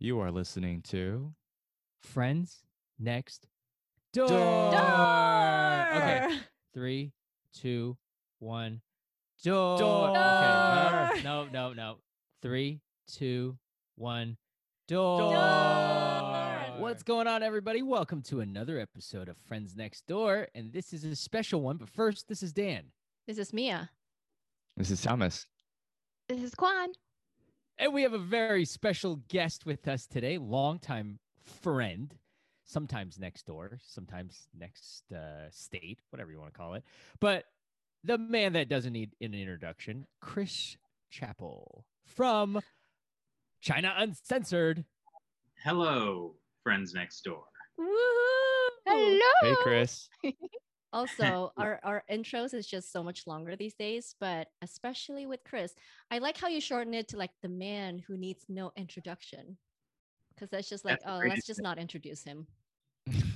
You are listening to Friends Next Door. Door. Okay. Three, two, one. Door. Door. Okay. No, no, no, no. Three, two, one. Door. Door. What's going on, everybody? Welcome to another episode of Friends Next Door. And this is a special one. But first, this is Dan. This is Mia. this is Thomas. This is Quan. And we have a very special guest with us today, longtime friend, sometimes next door, sometimes next uh, state, whatever you want to call it. But the man that doesn't need an introduction, Chris Chappell from China Uncensored. Hello, friends next door. Woohoo! Hello, hey, Chris. Also, our, our intros is just so much longer these days, but especially with Chris, I like how you shorten it to like the man who needs no introduction. Because that's just like, That's oh, let's just not introduce him.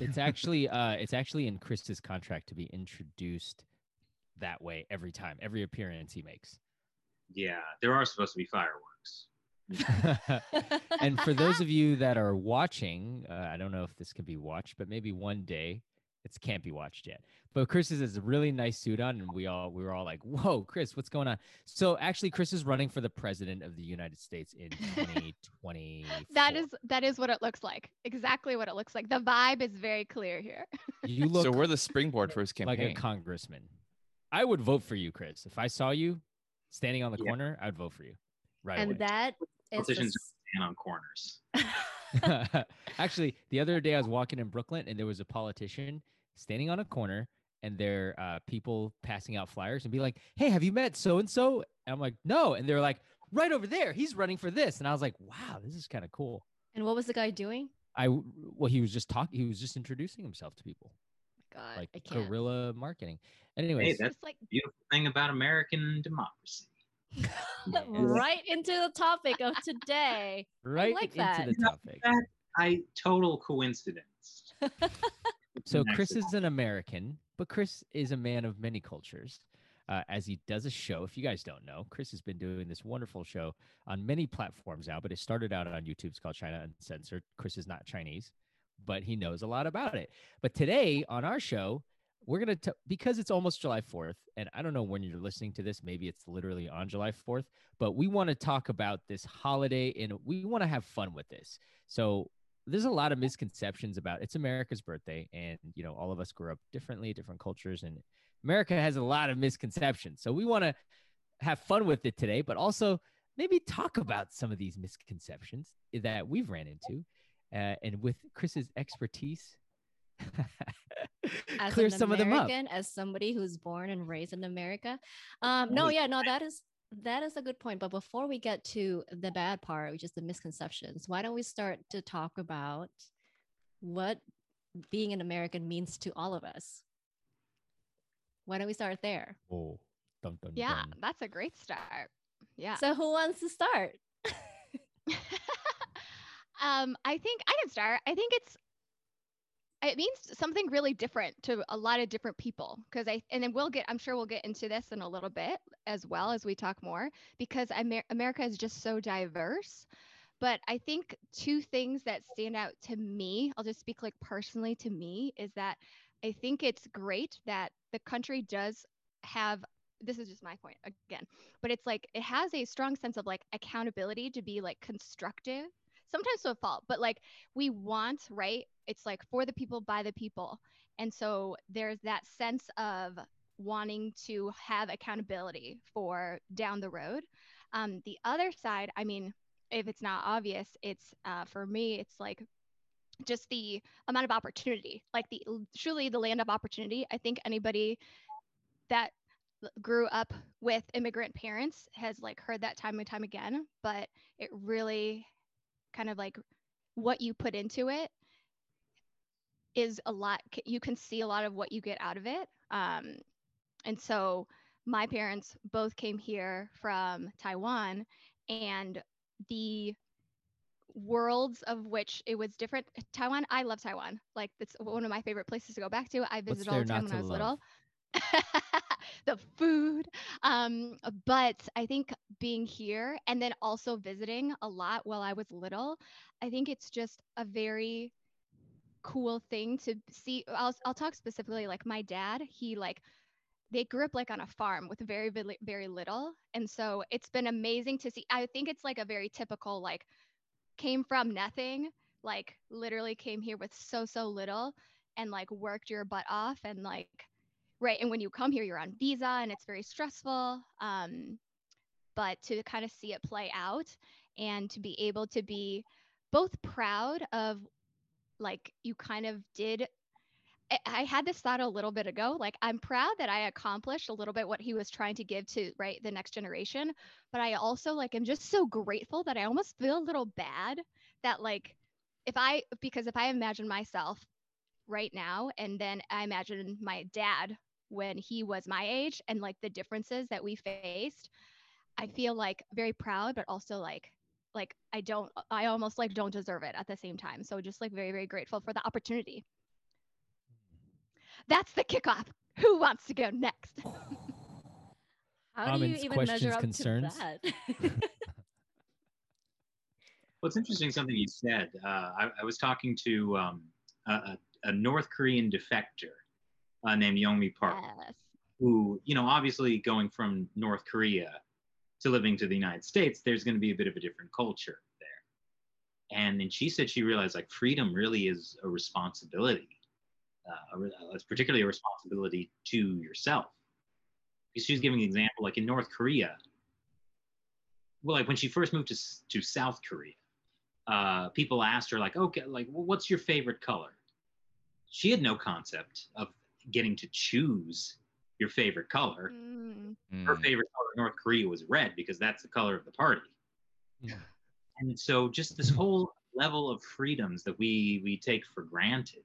It's actually uh it's actually in Chris's contract to be introduced that way every time, every appearance he makes. Yeah, there are supposed to be fireworks. and for those of you that are watching, uh, I don't know if this can be watched, but maybe one day it can't be watched yet. But Chris is a really nice suit on, and we all we were all like, "Whoa, Chris, what's going on?" So actually, Chris is running for the president of the United States in 2020. That is that is what it looks like. Exactly what it looks like. The vibe is very clear here. you look so we're the springboard for his campaign, like a congressman. I would vote for you, Chris. If I saw you standing on the Yeah. corner, I'd vote for you right and away. that is the Politicians s- stand on corners. Actually, the other day I was walking in Brooklyn and there was a politician standing on a corner and there uh, people passing out flyers and be like, "Hey, have you met so and so?" And I'm like, "No," and they're like, "Right over there, he's running for this." And I was like, "Wow, this is kind of cool." and what was the guy doing? I well, he was just talking. He was just introducing himself to people, God, like I can't. guerrilla marketing. Hey, that's like the beautiful thing about American democracy. right into the topic of today. right like into that. the topic. That I total coincidence. So Chris is an American, but Chris is a man of many cultures. Uh, as he does a show, if you guys don't know, Chris has been doing this wonderful show on many platforms now, but it started out on YouTube. It's called China Uncensored. Chris is not Chinese, but he knows a lot about it. But today on our show, we're gonna because it's almost July Fourth, and I don't know when you're listening to this. Maybe it's literally on July Fourth, but we want to talk about this holiday and we want to have fun with this. So there's a lot of misconceptions about it's America's birthday, and you know all of us grew up differently, different cultures, and America has a lot of misconceptions. So we want to have fun with it today, but also maybe talk about some of these misconceptions that we've ran into, uh, and with Chris's expertise, as clear an some of them up. American, as somebody who's born and raised in America. Um, no, yeah, no, that is that is a good point. But before we get to the bad part, which is the misconceptions, why don't we start to talk about what being an American means to all of us? Why don't we start there? Oh, dun, dun, yeah, dun. that's a great start. Yeah. So who wants to start? um, I think I can start. I think it's it means something really different to a lot of different people because I and then we'll get I'm sure we'll get into this in a little bit as well as we talk more because Amer- America is just so diverse. But I think two things that stand out to me, I'll just speak like personally to me, is that I think it's great that the country does have this is just my point again, but it's like it has a strong sense of like accountability to be like constructive, sometimes to a fault, but like we want, right? It's like for the people, by the people. And so there's that sense of wanting to have accountability for down the road. Um, the other side, I mean, if it's not obvious, it's uh, for me, it's like just the amount of opportunity, like the truly the land of opportunity. I think anybody that grew up with immigrant parents has like heard that time and time again, but it really kind of like what you put into it is a lot you can see a lot of what you get out of it. Um, and so my parents both came here from taiwan and the worlds of which it was different. Taiwan i love taiwan. Like it's one of my favorite places to go back to. I visited all the time when i was love? little the food. Um, but I think being here and then also visiting a lot while I was little, I think it's just a very cool thing to see. I'll I'll talk specifically like my dad, he like they grew up like on a farm with very very little. And so it's been amazing to see. I think it's like a very typical like came from nothing, like literally came here with so so little and like worked your butt off and like right and when you come here you're on visa and it's very stressful um but to kind of see it play out and to be able to be both proud of like you kind of did I- I had this thought a little bit ago. Like, I'm proud that I accomplished a little bit what he was trying to give to right the next generation. But I also like am just so grateful that I almost feel a little bad that like if I because if I imagine myself right now and then I imagine my dad when he was my age and like the differences that we faced, I feel like very proud, but also like like I don't I almost like don't deserve it at the same time. So just like very very grateful for the opportunity. That's the kickoff. Who wants to go next? How do you even questions, measure up concerns? to that? Well, it's interesting something you said. Uh, I, I was talking to um, a, a, a North Korean defector uh, named Yeonmi Park, yes. who, you know, obviously going from North Korea to living to the United States, there's going to be a bit of a different culture there. And then she said she realized like freedom really is a responsibility. Uh, a uh, it's particularly a responsibility to yourself. Because she was giving an example, like in North Korea, well, like when she first moved to to South Korea, uh, people asked her like, okay, like, well, what's your favorite color? She had no concept of getting to choose your favorite color. Mm, Her Mm. favorite color in North Korea was red because that's the color of the party. Yeah. And so, just this whole level of freedoms that we we take for granted,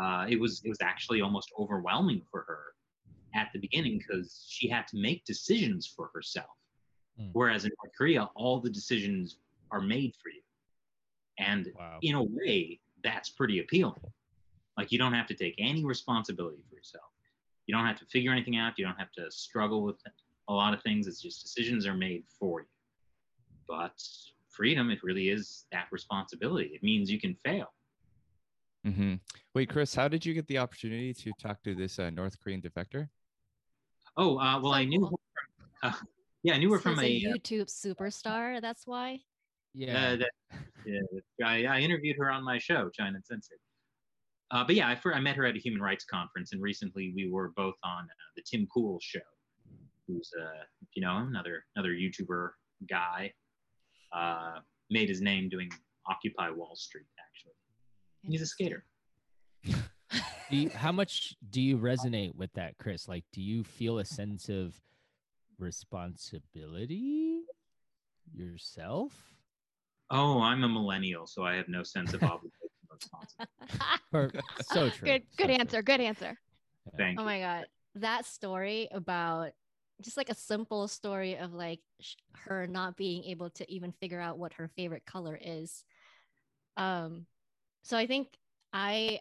uh, it was it was actually almost overwhelming for her at the beginning because she had to make decisions for herself. Mm. Whereas in North Korea, all the decisions are made for you. And Wow. in a way, that's pretty appealing. Like you don't have to take any responsibility for yourself. You don't have to figure anything out. You don't have to struggle with a lot of things. It's just decisions are made for you. But freedom, it really is that responsibility. It means you can fail. Mm-hmm. Wait, Chris, how did you get the opportunity to talk to this uh, North Korean defector? Oh, uh, well, So I knew cool. her from, uh, yeah, I knew her So from he's a, uh, YouTube superstar. That's why. Yeah. Uh, that, yeah, I, I interviewed her on my show, China Uncensored. Uh, but yeah, I, I met her at a human rights conference, and recently we were both on uh, the Tim Pool show, who's uh, if you know him, another another YouTuber guy, uh, made his name doing Occupy Wall Street. Actually, he's a skater. you, how much do you resonate with that, Chris? Like, do you feel a sense of responsibility yourself? Oh, I'm a millennial, so I have no sense of obligation or so true. good so good true. answer. Good answer. Thank Oh you. my god, that story about just like a simple story of like sh- her not being able to even figure out what her favorite color is. Um, so I think I,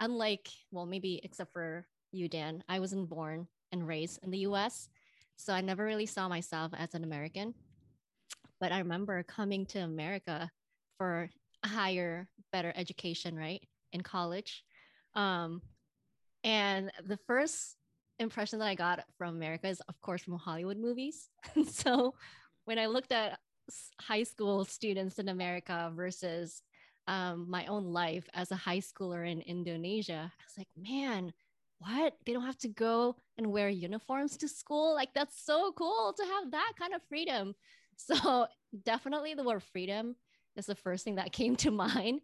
unlike well, maybe except for you, Dan, I wasn't born and raised in the U.S., so I never really saw myself as an American. But I remember coming to America for a higher, better education, right, in college. Um, and the first impression that I got from America is, of course, from Hollywood movies. so when I looked at high school students in America versus um, my own life as a high schooler in Indonesia, I was like, man, what? They don't have to go and wear uniforms to school? Like, that's so cool to have that kind of freedom. So, definitely the word freedom is the first thing that came to mind.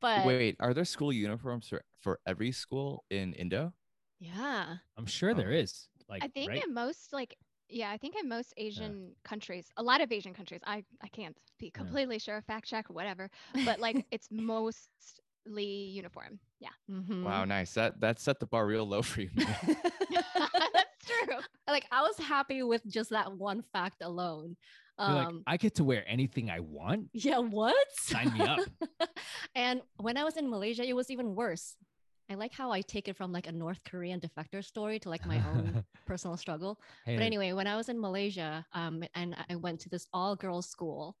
But Wait, wait, are there school uniforms for, for every school in Indo? yeah, I'm sure there is. Like, I think right? in most like yeah, I think in most Asian countries, a lot of Asian countries, I I can't be completely sure, fact check, whatever, but like it's mostly uniform. Yeah, Mhm. Wow, nice. That that set the bar real low for you. that's true. like I was happy with just that one fact alone. You're like, Um, I get to wear anything I want. yeah, what? Sign me up. and when I was in Malaysia, it was even worse. I like how I take it from like a North Korean defector story to like my own personal struggle. Hey, But anyway, when I was in Malaysia, um, and I went to this all girls school,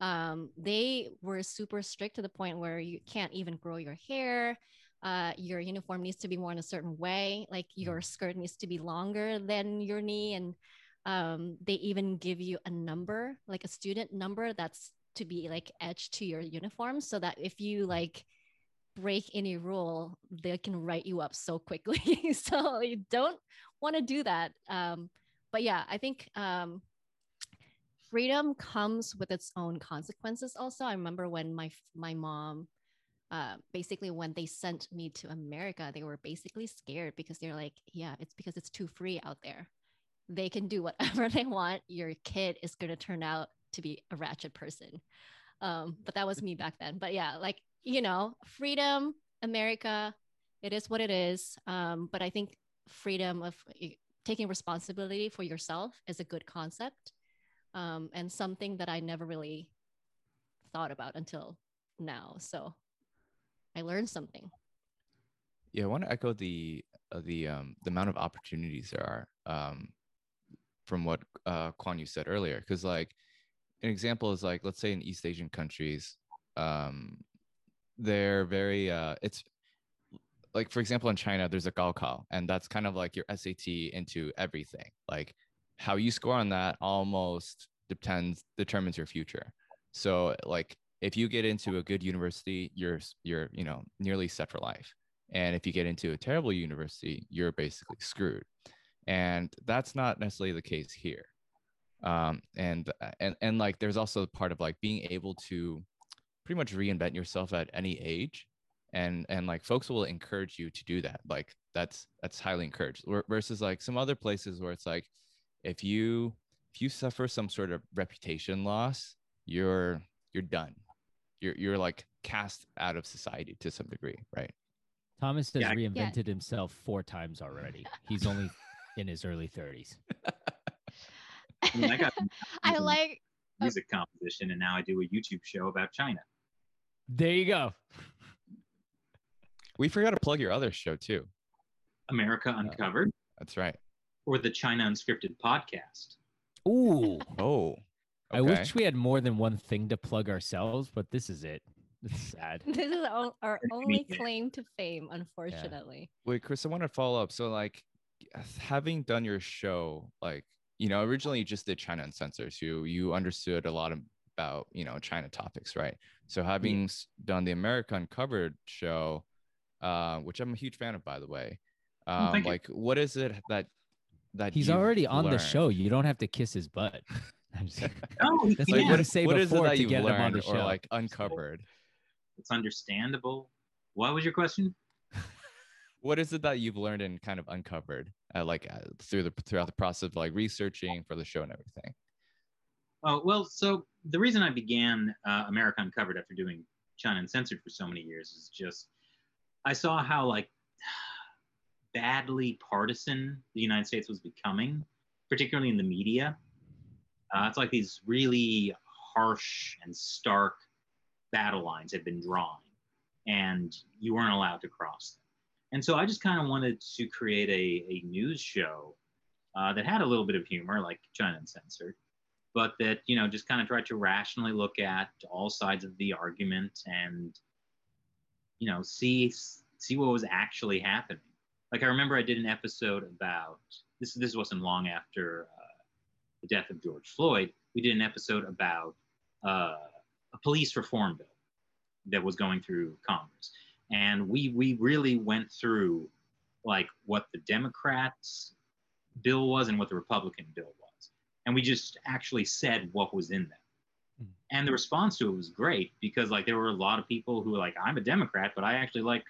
um, they were super strict to the point where you can't even grow your hair. Uh, your uniform needs to be worn a certain way. Like your skirt needs to be longer than your knee, and um, they even give you a number, like a student number, that's to be like etched to your uniform, so that if you like break any rule, they can write you up so quickly. so you don't want to do that. Um, but yeah, I think um, freedom comes with its own consequences. Also, I remember when my my mom, uh, basically when they sent me to America, they were basically scared because they're like, yeah, it's because it's too free out there. They can do whatever they want. Your kid is going to turn out to be a ratchet person. Um, but that was me back then. But yeah, like you know, freedom, America, it is what it is. Um, but I think freedom of eh, taking responsibility for yourself is a good concept um, and something that I never really thought about until now. So I learned something. Yeah, I want to echo the uh, the um the amount of opportunities there are um from what uh Quan you said earlier because like an example is like let's say in East Asian countries um they're very uh it's like for example in China there's a Gaokao and that's kind of like your SAT into everything. Like how you score on that almost depends determines your future. So like if you get into a good university you're you're you know nearly set for life. And if you get into a terrible university you're basically screwed and that's not necessarily the case here. Um and and and like there's also part of like being able to pretty much reinvent yourself at any age and and like folks will encourage you to do that like that's that's highly encouraged versus like some other places where it's like if you if you suffer some sort of reputation loss you're you're done. You're you're like cast out of society to some degree right? Thomas has Yeah, I- reinvented himself four times already. He's only in his early 30s. I mean, I got I like uh, music composition, and now I do a YouTube show about China. There you go. we forgot to plug your other show too America uh, Uncovered that's right or the China Unscripted podcast. Ooh. oh I wish we had more than one thing to plug ourselves, but this is it. It's sad. This is our, our Good to only claim to fame, unfortunately. Wait, Chris, I want to follow up. So, like, having done your show, like, you know, originally you just did China Uncensored, so you, you understood a lot about, you know, China topics, right? So, having s done the America Uncovered show, uh, which I'm a huge fan of, by the way, um, thank you. like, what is it that that He's you've already on the show. You don't have to kiss his butt. I'm just kidding. Oh, That's Like, what you what, gotta say what is it before that to you've get him on learned the or like uncovered? it's understandable. What was your question? What is it that you've learned and kind of uncovered, uh, like uh, through the throughout the process of like researching for the show and everything? Oh, well, so the reason I began uh, America Uncovered after doing China Uncensored for so many years is just I saw how like badly partisan the United States was becoming, particularly in the media. Uh, it's like these really harsh and stark battle lines had been drawn, and you weren't allowed to cross them. And so I just kind of wanted to create a, a news show uh, that had a little bit of humor, like China Uncensored, but that you know just kind of tried to rationally look at all sides of the argument and you know see see what was actually happening. Like I remember I did an episode about this. This wasn't long after uh, the death of George Floyd. We did an episode about uh, a police reform bill that was going through Congress, and we we really went through like what the Democrats bill was and what the Republican bill was, and we just actually said what was in them. Hmm. And the response to it was great because like there were a lot of people who were like, I'm a Democrat, but I actually like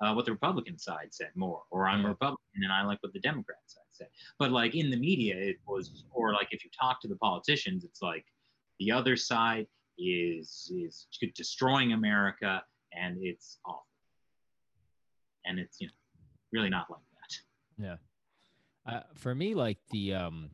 uh, what the Republican side said more, or I'm a Republican and I like what the Democrat side said. But like in the media, it was, or like if you talk to the politicians, it's like the other side is is destroying America and it's awful, and it's you know really not like that. Yeah. Uh, for me, like the um,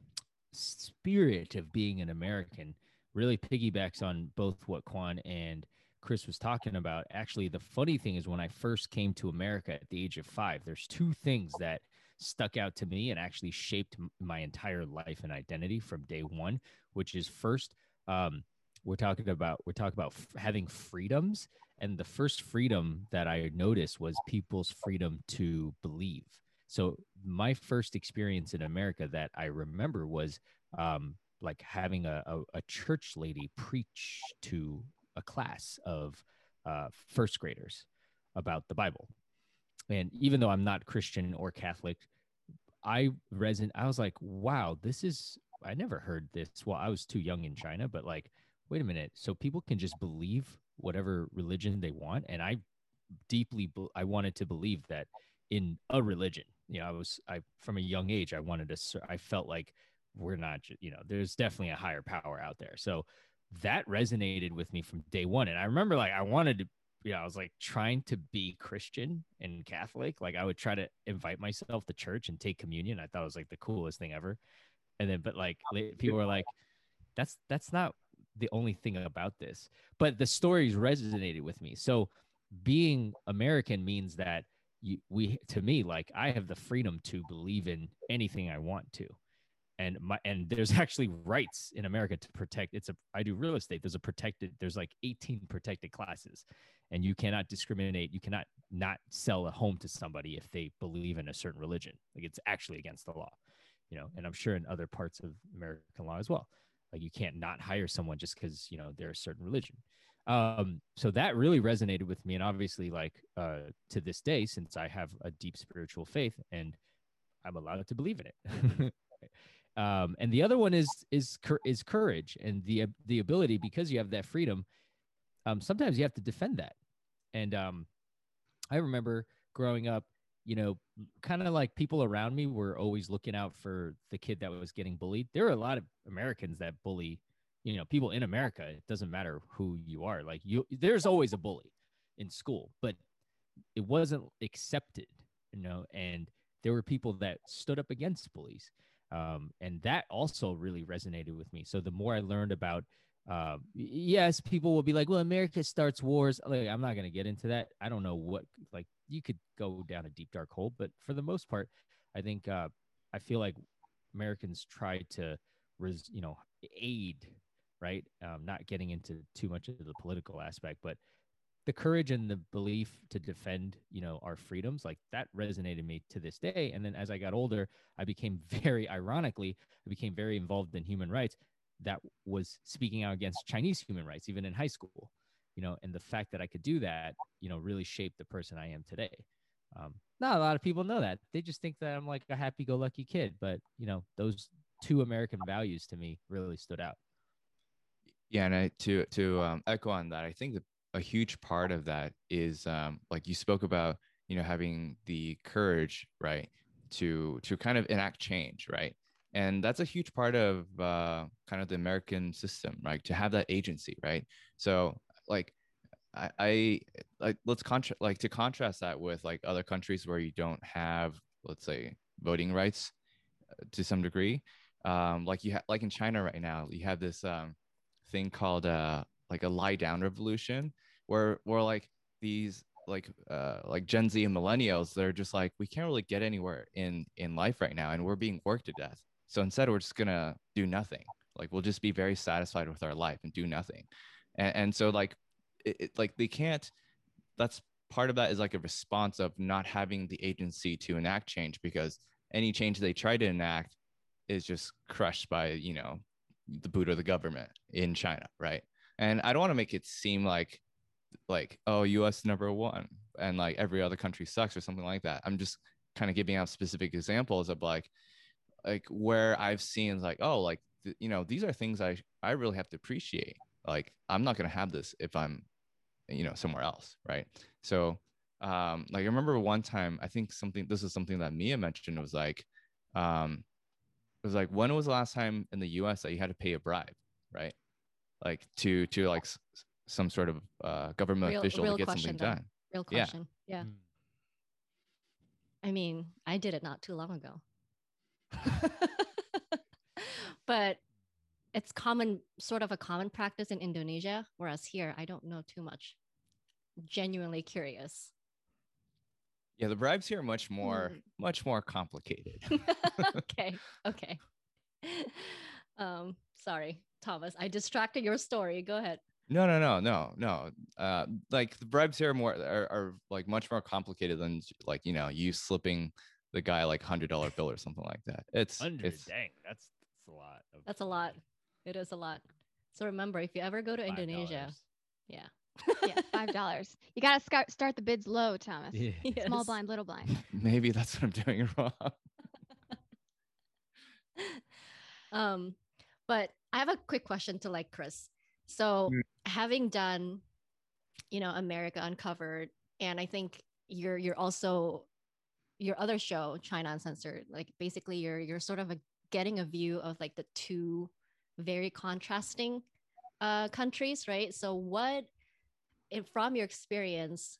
spirit of being an American really piggybacks on both what Quan and Chris was talking about. Actually, the funny thing is when I first came to America at the age of five, there's two things that stuck out to me and actually shaped my entire life and identity from day one. Which is first, um, we're talking about we're talking about f- having freedoms, and the first freedom that I noticed was people's freedom to believe. So my first experience in America that I remember was um, like having a, a, a church lady preach to a class of uh, first graders about the Bible. And even though I'm not Christian or Catholic, I reson I was like, wow, this is I never heard this. Well, I was too young in China, but like, wait a minute. So people can just believe whatever religion they want. And I deeply I wanted to believe that in a religion. You know, I was I from a young age I wanted to I felt like we're not you know, there's definitely a higher power out there. So that resonated with me from day one. And I remember like I wanted to, you know, I was like trying to be Christian and Catholic. Like I would try to invite myself to church and take communion. I thought it was like the coolest thing ever. And then, but like people were like, that's that's not the only thing about this. But the stories resonated with me. So being American means that you, we to me like I have the freedom to believe in anything I want to and my and there's actually rights in America to protect. It's a I do real estate. There's a protected. There's like 18 protected classes, and you cannot discriminate. You cannot not sell a home to somebody if they believe in a certain religion. Like it's actually against the law, you know. And I'm sure in other parts of American law as well. Like you can't not hire someone just because you know they're a certain religion. Um, so that really resonated with me, and obviously, like uh, to this day, since I have a deep spiritual faith and I'm allowed to believe in it. um, and the other one is is is courage and the the ability because you have that freedom um, sometimes you have to defend that and um, i remember growing up you know kind of like people around me were always looking out for the kid that was getting bullied there are a lot of americans that bully you know people in america it doesn't matter who you are like you there's always a bully in school but it wasn't accepted you know and there were people that stood up against bullies um, and that also really resonated with me. So the more I learned about, uh, yes, people will be like, "Well, America starts wars." Like, I'm not going to get into that. I don't know what like you could go down a deep dark hole, but for the most part, I think uh, I feel like Americans try to, res, you know, aid, right? Um, not getting into too much of the political aspect, but the courage and the belief to defend you know our freedoms like that resonated me to this day and then as i got older i became very ironically i became very involved in human rights that was speaking out against chinese human rights even in high school you know and the fact that i could do that you know really shaped the person i am today. Um, not a lot of people know that. They just think that i'm like a happy-go-lucky kid but you know those two american values to me really stood out. Yeah and I, to to um, echo on that i think a huge part of that is um, like you spoke about you know having the courage right to to kind of enact change right? And that's a huge part of uh, kind of the american system right to have that agency right? So like i, I like let's contra- like to contrast that with like other countries where you don't have let's say voting rights uh, to some degree um, like you have like in china right now you have this um, thing called uh, like a lie down revolution where where like these like uh like Gen Z and millennials, they're just like we can't really get anywhere in in life right now, and we're being worked to death. So instead, we're just gonna do nothing. Like we'll just be very satisfied with our life and do nothing. And, and so like it, it, like they can't. That's part of that is like a response of not having the agency to enact change because any change they try to enact is just crushed by you know the boot of the government in China, right? And I don't want to make it seem like like oh us number one and like every other country sucks or something like that i'm just kind of giving out specific examples of like like where i've seen like oh like you know these are things i i really have to appreciate like i'm not going to have this if i'm you know somewhere else right so um like i remember one time i think something this is something that mia mentioned was like um it was like when was the last time in the us that you had to pay a bribe right like to to like some sort of uh, government real, official real to get question, something though. done. Real question. Yeah. yeah. Mm. I mean, I did it not too long ago. but it's common, sort of a common practice in Indonesia, whereas here I don't know too much. Genuinely curious. Yeah, the bribes here are much more, Mm. much more complicated. okay, okay. Um, sorry, Thomas, I distracted your story. Go ahead. No, no, no, no, no. Uh, like the bribes here are more are, are like much more complicated than like you know you slipping the guy like hundred dollar bill or something like that. It's Hundred. it's Dang, that's that's a lot. Of That's a lot. It is a lot. So remember, if you ever go to Indonesia, $5. yeah. yeah, five dollars. You gotta start start the bids low, Thomas. Yeah. Small blind, little blind. maybe that's what I'm doing wrong. um, but I have a quick question to like Chris. So Mm. having done, you know, America Uncovered, and I think you're you're also your other show, China Uncensored, like basically you're you're sort of a, getting a view of like the two very contrasting uh countries, right? So what in, from your experience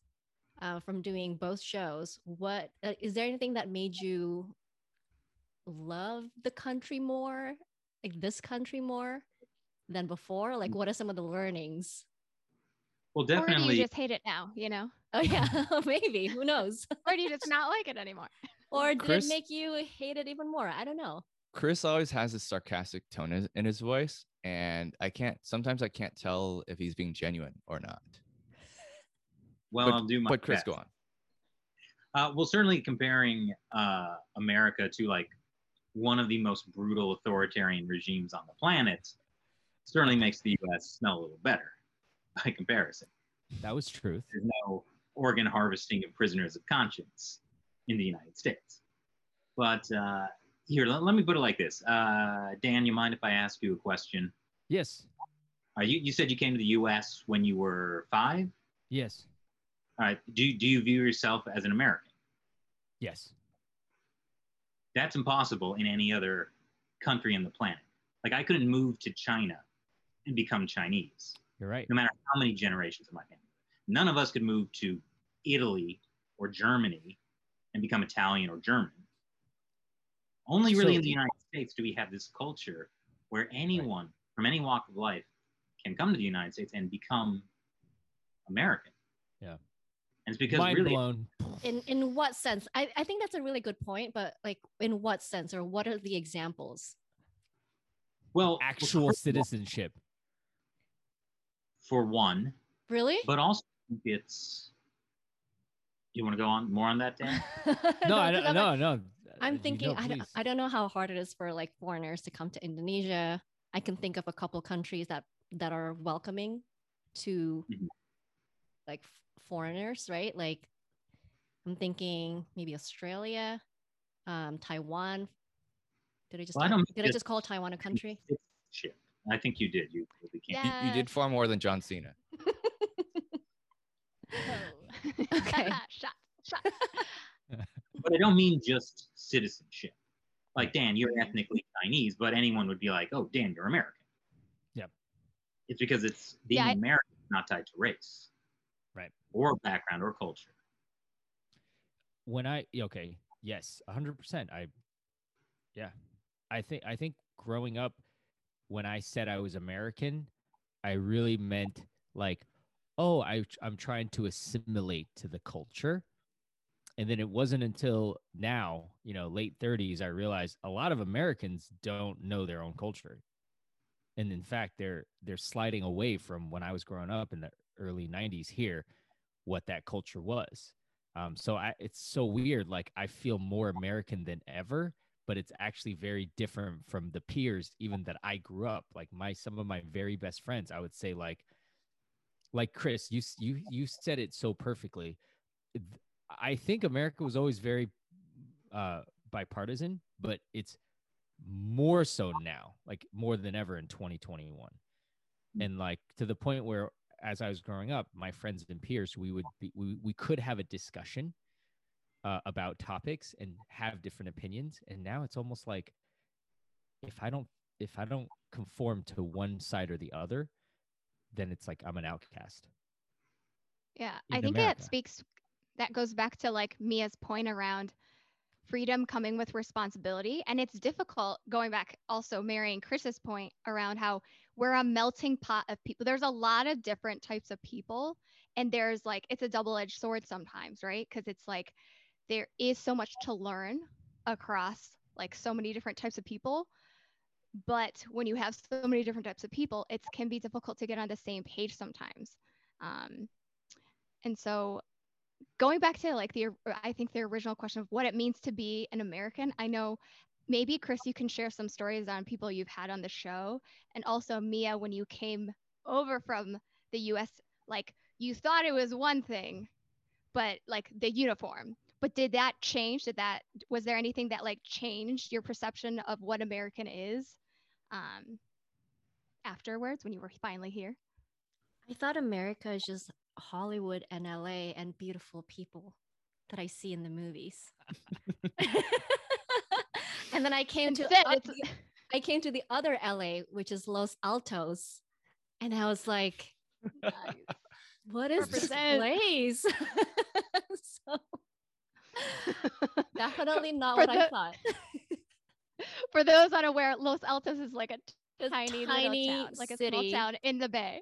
uh, from doing both shows, what uh, is there anything that made you love the country more, like this country more than before? Like, what are some of the learnings? Well, definitely. Or do definitely. you just hate it now? You know, Oh yeah, maybe. Who knows? or do you just not like it anymore? Or did Chris- it make you hate it even more? I don't know. Chris always has this sarcastic tone in- in his voice, and I can't. Sometimes I can't tell if he's being genuine or not. well, but- I'll do my best. But Chris, best. go on. Uh, well, certainly comparing uh, America to like one of the most brutal authoritarian regimes on the planet certainly makes the U.S. smell a little better by comparison. That was truth. There's no organ harvesting of prisoners of conscience in the United States. But uh, here, let, let me put it like this. Uh, Dan, you mind if I ask you a question? Yes. Uh, you, you said you came to the U.S. when you were five. Yes. All right. Do, do you view yourself as an American? Yes. That's impossible in any other country on the planet. Like I couldn't move to China and become Chinese, You're right. no matter how many generations of my family. None of us could move to Italy or Germany and become Italian or German. Only really So- in the United States do we have this culture where anyone from any walk of life can come to the United States and become American. Yeah. And it's because Mind really blown. In in what sense? I, I think that's a really good point, but like in what sense or what are the examples? well Actual first citizenship. for one, Really? but also it's you want to go on more on that dan No, I 'cause don't. I'm No, no. I'm thinking no, I, don't. I don't know how hard it is for like foreigners to come to Indonesia. I can think of a couple countries that that are welcoming to Mhm. like foreigners, right? Like I'm thinking maybe Australia, um, Taiwan. Did I just Well, call, don't did I just- just call Taiwan a country? shit i think you did you really can't You, you did far more than John Cena. Okay. shot, shot. But i don't mean just citizenship. Like dan you're ethnically chinese but anyone would be like oh dan you're american. Yep. it's because it's being Yeah, I- american not tied to race. Right. or background or culture. When I okay, yes, hundred percent. I, yeah, I think I think growing up, when I said I was American, I really meant like, oh, I I'm trying to assimilate to the culture, and then it wasn't until now, you know, late thirties, I realized a lot of Americans don't know their own culture, and in fact, they're they're sliding away from when I was growing up in the early '90s here, what that culture was. Um, so I, it's so weird. Like I feel more American than ever, but it's actually very different from the peers, even that I grew up. Like my some of my very best friends, I would say like, like Chris, you you you said it so perfectly. I think America was always very uh, bipartisan, but it's more so now, like more than ever in 2021, and like to the point where as I was growing up, my friends and peers, we would be, we, we could have a discussion uh, about topics and have different opinions. And now it's almost like if I don't if I don't conform to one side or the other, then it's like I'm an outcast. Yeah, I think America. that speaks. That goes back to like Mia's point around freedom coming with responsibility. And it's difficult going back also marrying Chris's point around how we're a melting pot of people. There's a lot of different types of people. And there's like, it's a double edged sword sometimes, right? Because it's like there is so much to learn across like so many different types of people. But when you have so many different types of people, it can be difficult to get on the same page sometimes. Um, and so going back to like the i think the original question of what it means to be an american i know maybe chris you can share some stories on people you've had on the show and also mia when you came over from the us like you thought it was one thing but like the uniform but did that change? Did that was there anything that like changed your perception of what american is um afterwards when you were finally here? I thought America is just Hollywood and LA and beautiful people that I see in the movies. and then I came to Instead, uh, the- I came to the other LA, which is Los Altos, and I was like, "What is this place?" so definitely not For what I thought. for those unaware los altos is like a tiny, tiny little town like a city. small town in the bay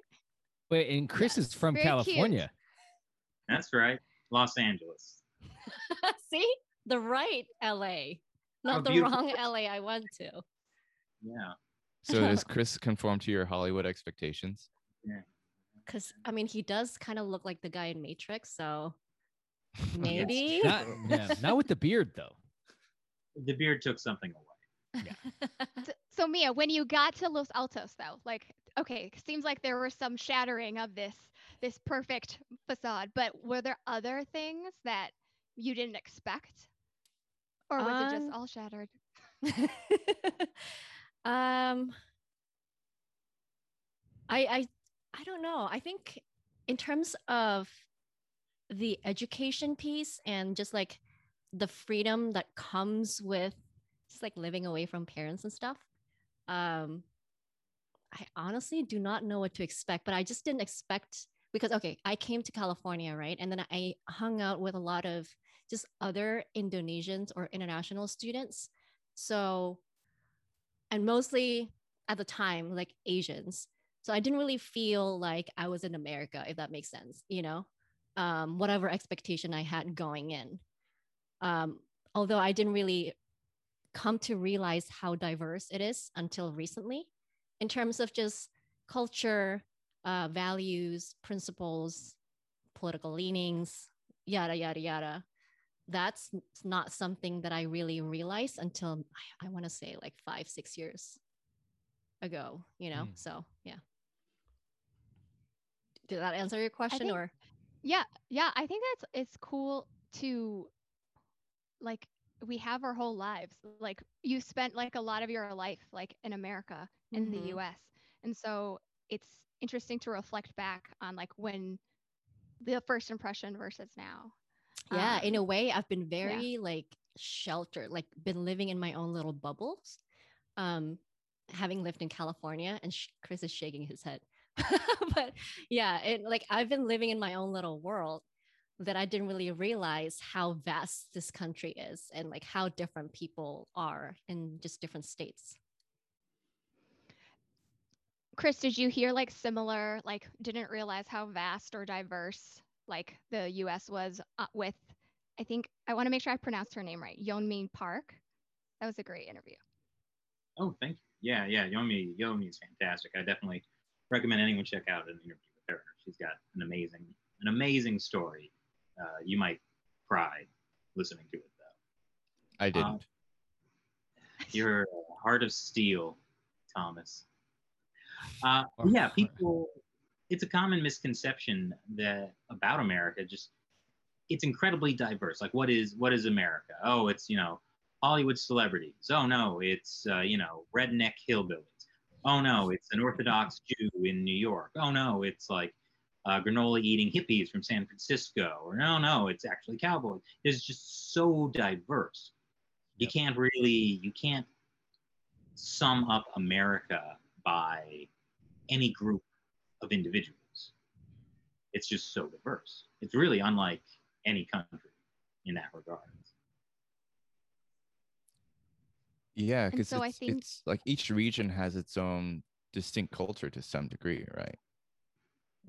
Wait, and Chris is from very cute. California. That's right. Los Angeles. See, the right LA, not the beautiful. wrong LA I went to. Yeah. So does Chris conform to your Hollywood expectations? Yeah. Because I mean, he does kind of look like the guy in Matrix, so maybe. Not, yeah, not with the beard though. The beard took something away. so, so mia when you got to los altos though like okay seems like there was some shattering of this this perfect facade but were there other things that you didn't expect? Or was it just Um, all shattered? um, I I I don't know. I think in terms of the education piece and just like the freedom that comes with just like living away from parents and stuff. Um, I honestly do not know what to expect, but I just didn't expect because okay, I came to California, right? And then I hung out with a lot of just other Indonesians or international students. So, and mostly at the time, like Asians. So I didn't really feel like I was in America, if that makes sense, you know, um, whatever expectation I had going in. Um, although I didn't really come to realize how diverse it is until recently in terms of just culture, uh, values, principles, political leanings, yada, yada, yada. That's not something that I really realized until I, I want to say like five, six years ago, you know? Mm. So, yeah. Did that answer your question think- or? yeah yeah i think that's it's cool to like we have our whole lives like you spent like a lot of your life like in america in Mhm. the us and so it's interesting to reflect back on like when the first impression versus now. Yeah in Um, a way i've been very like sheltered like been living in my own little bubbles um having lived in california and sh- chris is shaking his head. But yeah it like i've been living in my own little world that i didn't really realize how vast this country is and like how different people are in just different states chris did you hear like similar like didn't realize how vast or diverse like the us was uh, with i think i want to make sure i pronounced her name right yeonmin park that was a great interview Oh, thank you. Yeah, yeah. Yomi, Yomi is fantastic. I definitely recommend anyone check out an interview with her. She's got an amazing, an amazing story. Uh, you might cry listening to it though. I didn't. You're a heart of steel, Thomas. Uh, yeah, people. It's a common misconception that about America. Just it's incredibly diverse. Like, what is what is America? Oh, it's you know Hollywood celebrities. Oh no, it's uh, you know redneck hillbillies. Oh no, it's an Orthodox Jew in New York. Oh no, it's like uh, granola eating hippies from San Francisco. Or no, no, it's actually cowboys. It's just so diverse. You Yep. can't really you can't sum up America by any group of individuals. It's just so diverse. It's really unlike any country in that regard. Yeah, because so I it's, think- it's like each region has its own distinct culture to some degree, right?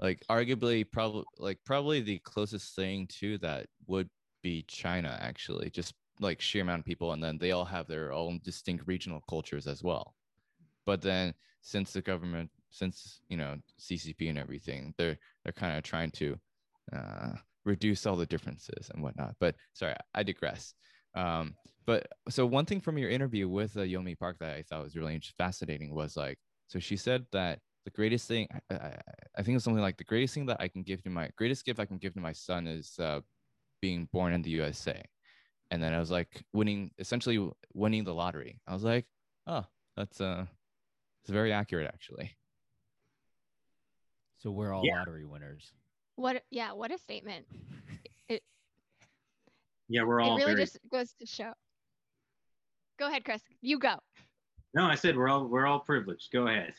Like arguably, probably like probably the closest thing to that would be China, actually, just like sheer amount of people, and then they all have their own distinct regional cultures as well. But then, since the government, since you know CCP and everything, they're they're kind of trying to uh, reduce all the differences and whatnot. But sorry, I digress. Um, but so one thing from your interview with uh, Yeonmi Park that I thought was really fascinating was like, so she said that the greatest thing, I, I, I think it's something like the greatest thing that I can give to my greatest gift I can give to my son is uh, being born in the USA. And then I was like winning, essentially winning the lottery. I was like, oh, that's uh, it's very accurate actually. So we're all Yeah. lottery winners. What? Yeah. What a statement. It, Yeah, we're all it really very. just goes to show. Go ahead, Chris. You go. No, I said we're all we're all privileged. Go ahead.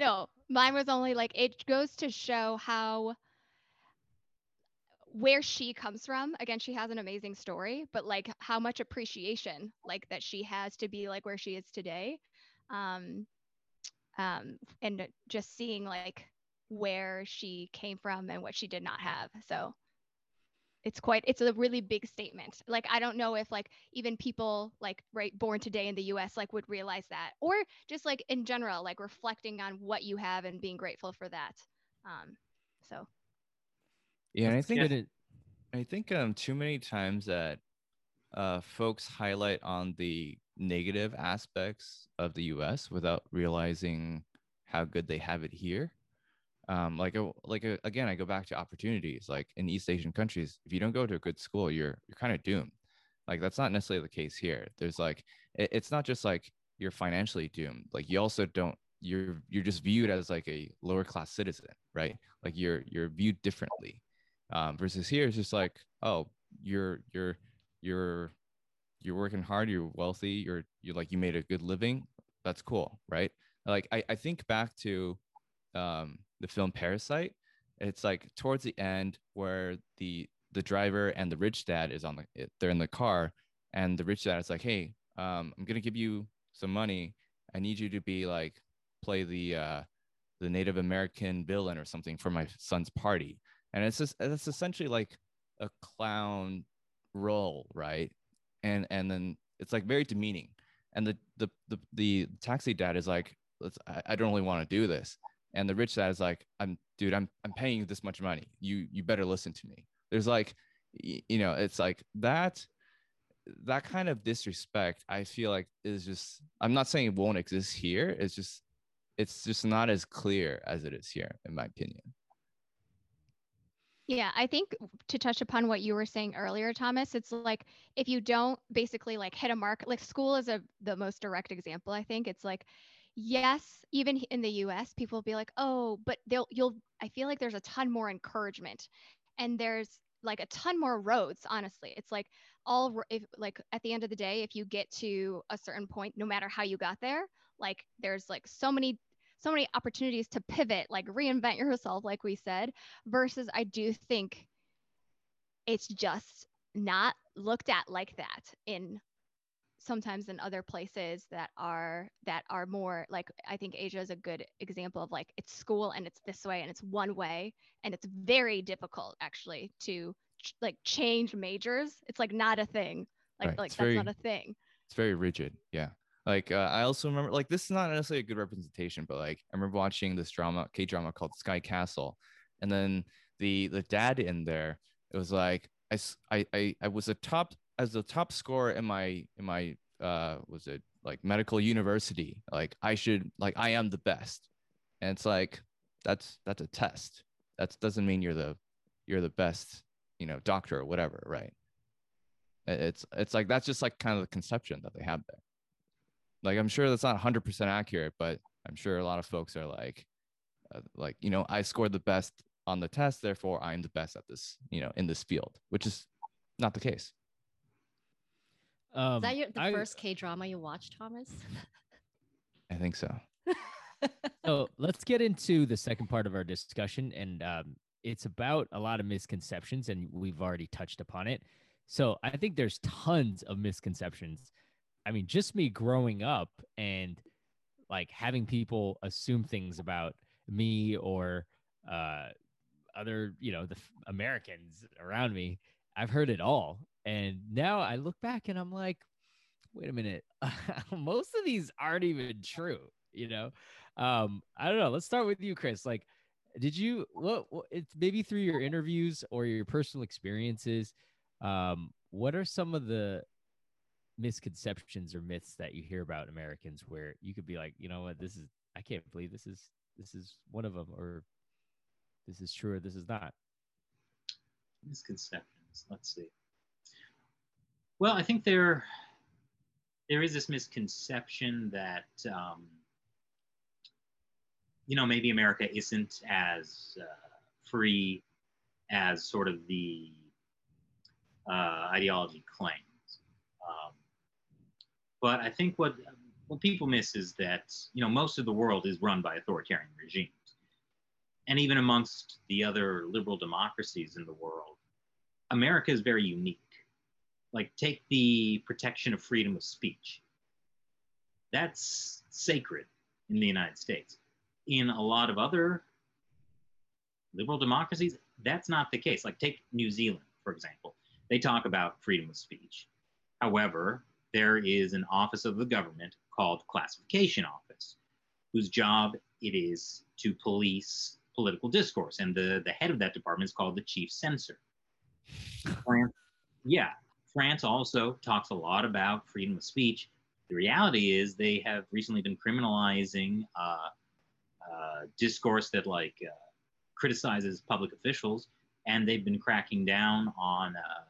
No, mine was only like it goes to show how where she comes from. Again, she has an amazing story, but like how much appreciation like that she has to be like where she is today. Um um and just seeing like where she came from and what she did not have. So it's quite it's a really big statement like i don't know if like even people like right born today in the us like would realize that or just like in general like reflecting on what you have and being grateful for that um so Yeah, and I Let's think get it. I think um too many times that uh folks highlight on the negative aspects of the US without realizing how good they have it here. Um like a, like a, again I go back to opportunities like in East Asian countries if you don't go to a good school you're you're kind of doomed. Like that's not necessarily the case here. There's like it, it's not just like you're financially doomed. Like you also don't you're you're just viewed as like a lower class citizen, right? Like you're you're viewed differently um, versus here it's just like oh you're you're you're you're working hard you're wealthy you're you're like you made a good living that's cool right like i, I think back to um, the film parasite it's like towards the end where the the driver and the rich dad is on the they're in the car and the rich dad is like hey um, i'm gonna give you some money. I need you to be like play the uh the native american villain or something for my son's party. And it's just it's essentially like a clown role right? And and then it's like very demeaning. And the the the, the taxi dad is like Let's, I, I don't really want to do this and the rich dad is like i'm dude i'm i'm paying you this much money. You you better listen to me. There's like you know it's like that that kind of disrespect i feel like is just i'm not saying it won't exist here. It's just it's just not as clear as it is here in my opinion. Yeah, I think to touch upon what you were saying earlier, Thomas, it's like if you don't basically like hit a mark, like school is a the most direct example. I think. It's like, yes, even in the U.S., people will be like, oh, but they'll you'll. I feel like there's a ton more encouragement, and there's like a ton more roads. Honestly, it's like all if like at the end of the day, if you get to a certain point, no matter how you got there, like there's like so many so many opportunities to pivot, like reinvent yourself, like we said versus I do think it's just not looked at like that in sometimes in other places that are that are more like I think Asia is a good example of like it's school and it's this way and it's one way and it's very difficult actually to ch- like change majors. It's like not a thing. Like Right, like it's that's very- not a thing. it's very rigid yeah like uh, i also remember like this is not necessarily a good representation but like i remember watching this drama k drama called sky castle and then the the dad in there it was like I, I, I was a top as the top scorer in my in my uh was it like medical university like i should like i am the best. And it's like that's that's a test. That doesn't mean you're the you're the best you know doctor or whatever right? It's it's like that's just like kind of the conception that they have there. Like i'm sure that's not 100% accurate but i'm sure a lot of folks are like uh, like you know i scored the best on the test therefore i'm the best at this you know in this field which is not the case Um, Is that your, the I- first K drama you watched, Thomas? i think so so let's get into the second part of our discussion and um, it's about a lot of misconceptions and we've already touched upon it So I think there's tons of misconceptions. I mean, just me growing up and like having people assume things about me or uh, other, you know, the f- Americans around me. I've heard it all. And now I look back and I'm like, wait a minute. Most of these aren't even true, you know? Um, I don't know. Let's start with you, Chris. Like, did you what, what it's maybe through your interviews or your personal experiences um what are some of the misconceptions or myths that you hear about americans where you could be like you know what this is i can't believe this is this is one of them or this is true or this is not misconceptions let's see well i think there there is this misconception that um, you know, maybe America isn't as uh, free as sort of the uh, ideology claims. Um, but I think what what people miss is that you know most of the world is run by authoritarian regimes, and even amongst the other liberal democracies in the world, America is very unique. Like take the protection of freedom of speech. That's sacred in the United States in a lot of other liberal democracies, that's not the case. Like, take New Zealand, for example. They talk about freedom of speech. However, there is an office of the government called Classification Office, whose job it is to police political discourse. And the, the head of that department is called the chief censor. Yeah, France also talks a lot about freedom of speech. The reality is they have recently been criminalizing uh, uh, discourse that like uh, criticizes public officials, and they've been cracking down on uh,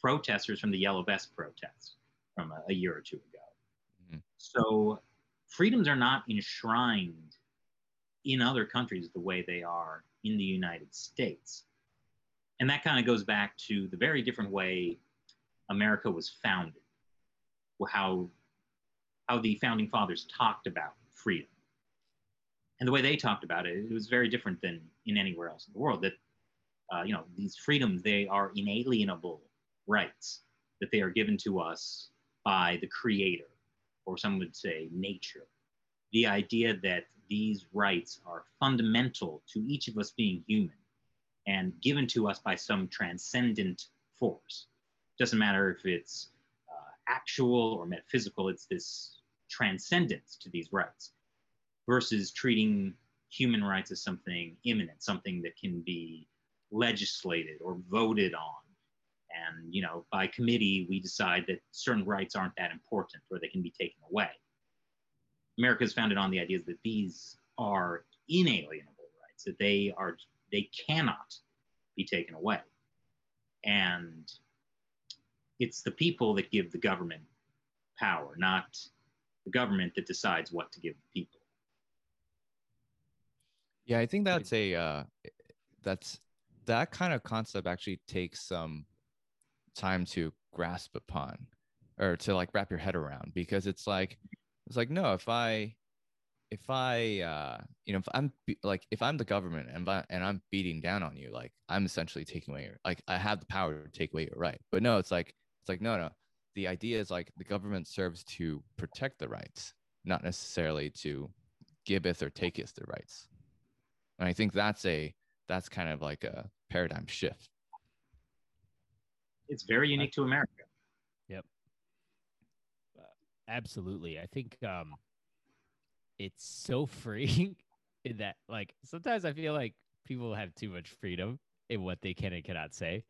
protesters from the Yellow Vest protest from a, a year or two ago. Mm-hmm. So freedoms are not enshrined in other countries the way they are in the United States. And that kind of goes back to the very different way America was founded, how, how the founding fathers talked about freedom and the way they talked about it, it was very different than in anywhere else in the world. That uh, you know these freedoms they are inalienable rights that they are given to us by the Creator, or some would say nature. The idea that these rights are fundamental to each of us being human and given to us by some transcendent force. Doesn't matter if it's uh, actual or metaphysical, it's this transcendence to these rights versus treating human rights as something imminent, something that can be legislated or voted on. And, you know, by committee, we decide that certain rights aren't that important or they can be taken away. America is founded on the ideas that these are inalienable rights, that they are, they cannot be taken away. And it's the people that give the government power, not the government that decides what to give the people. Yeah, I think that's a uh, that's that kind of concept actually takes some time to grasp upon or to like wrap your head around because it's like it's like no if i if i uh you know if i'm like if i'm the government and, I, and i'm beating down on you like i'm essentially taking away your like i have the power to take away your right but no it's like it's like no no the idea is like the government serves to protect the rights not necessarily to giveth or taketh the rights and I think that's a that's kind of like a paradigm shift. It's very unique to America. Yep. Uh, absolutely. I think um it's so freeing that like sometimes I feel like people have too much freedom in what they can and cannot say.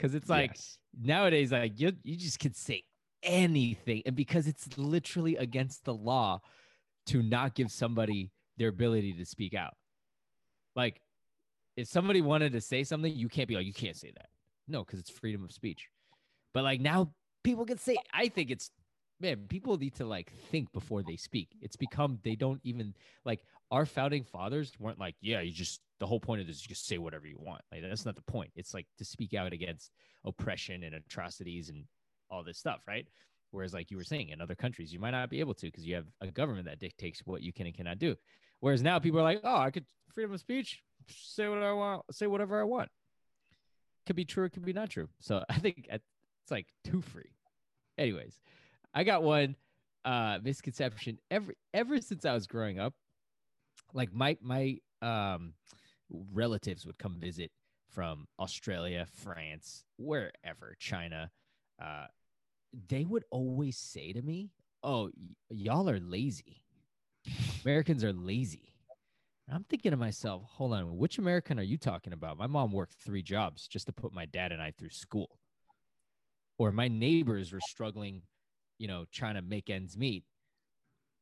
Cause it's like yes. nowadays, like you you just can say anything. And because it's literally against the law to not give somebody their ability to speak out. Like, if somebody wanted to say something, you can't be like, you can't say that. No, because it's freedom of speech. But like now, people can say. I think it's man. People need to like think before they speak. It's become they don't even like our founding fathers weren't like, yeah, you just the whole point of this is just say whatever you want. Like that's not the point. It's like to speak out against oppression and atrocities and all this stuff, right? Whereas, like you were saying, in other countries, you might not be able to because you have a government that dictates what you can and cannot do. Whereas now people are like, oh, I could freedom of speech, say what I want, say whatever I want. Could be true, it could be not true. So I think It's like too free. Anyways, I got one uh misconception every ever since I was growing up. Like my my um relatives would come visit from Australia, France, wherever, China. Uh they would always say to me, "Oh, y- y'all are lazy. Americans are lazy." I'm thinking to myself, "Hold on, which American are you talking about?" My mom worked three jobs just to put my dad and I through school. Or my neighbors were struggling, you know, trying to make ends meet.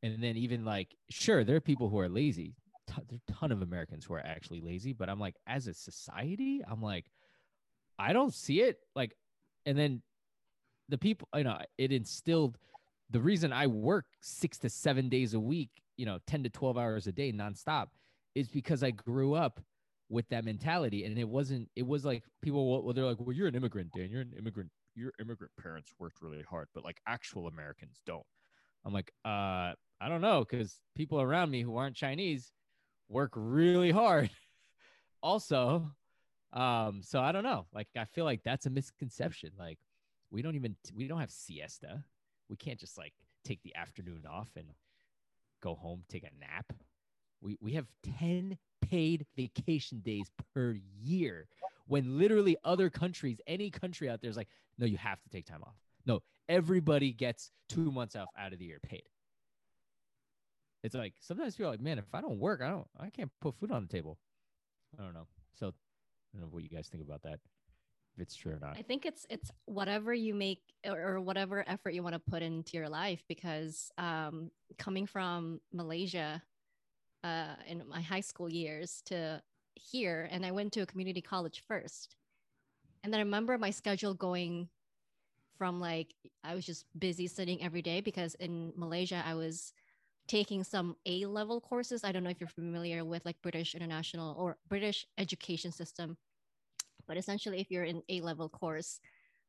And then even like, sure, there are people who are lazy. T- there are a ton of Americans who are actually lazy, but I'm like, as a society, I'm like, I don't see it. Like, and then the people, you know, it instilled the reason I work six to seven days a week, you know, 10 to 12 hours a day nonstop is because I grew up with that mentality. And it wasn't, it was like people, well, they're like, well, you're an immigrant, Dan. You're an immigrant. Your immigrant parents worked really hard, but like actual Americans don't. I'm like, uh, I don't know, because people around me who aren't Chinese work really hard. also, um, so I don't know. Like, I feel like that's a misconception. Like, we don't even we don't have siesta. We can't just like take the afternoon off and go home, take a nap. We we have 10 paid vacation days per year when literally other countries, any country out there is like, no, you have to take time off. No, everybody gets two months off out of the year paid. It's like sometimes people are like, man, if I don't work, I don't I can't put food on the table. I don't know. So I don't know what you guys think about that. If it's true or not. I think it's it's whatever you make or, whatever effort you want to put into your life because um, coming from Malaysia uh, in my high school years to here, and I went to a community college first, and then I remember my schedule going from like I was just busy studying every day because in Malaysia I was taking some A level courses. I don't know if you're familiar with like British international or British education system but essentially if you're in a level course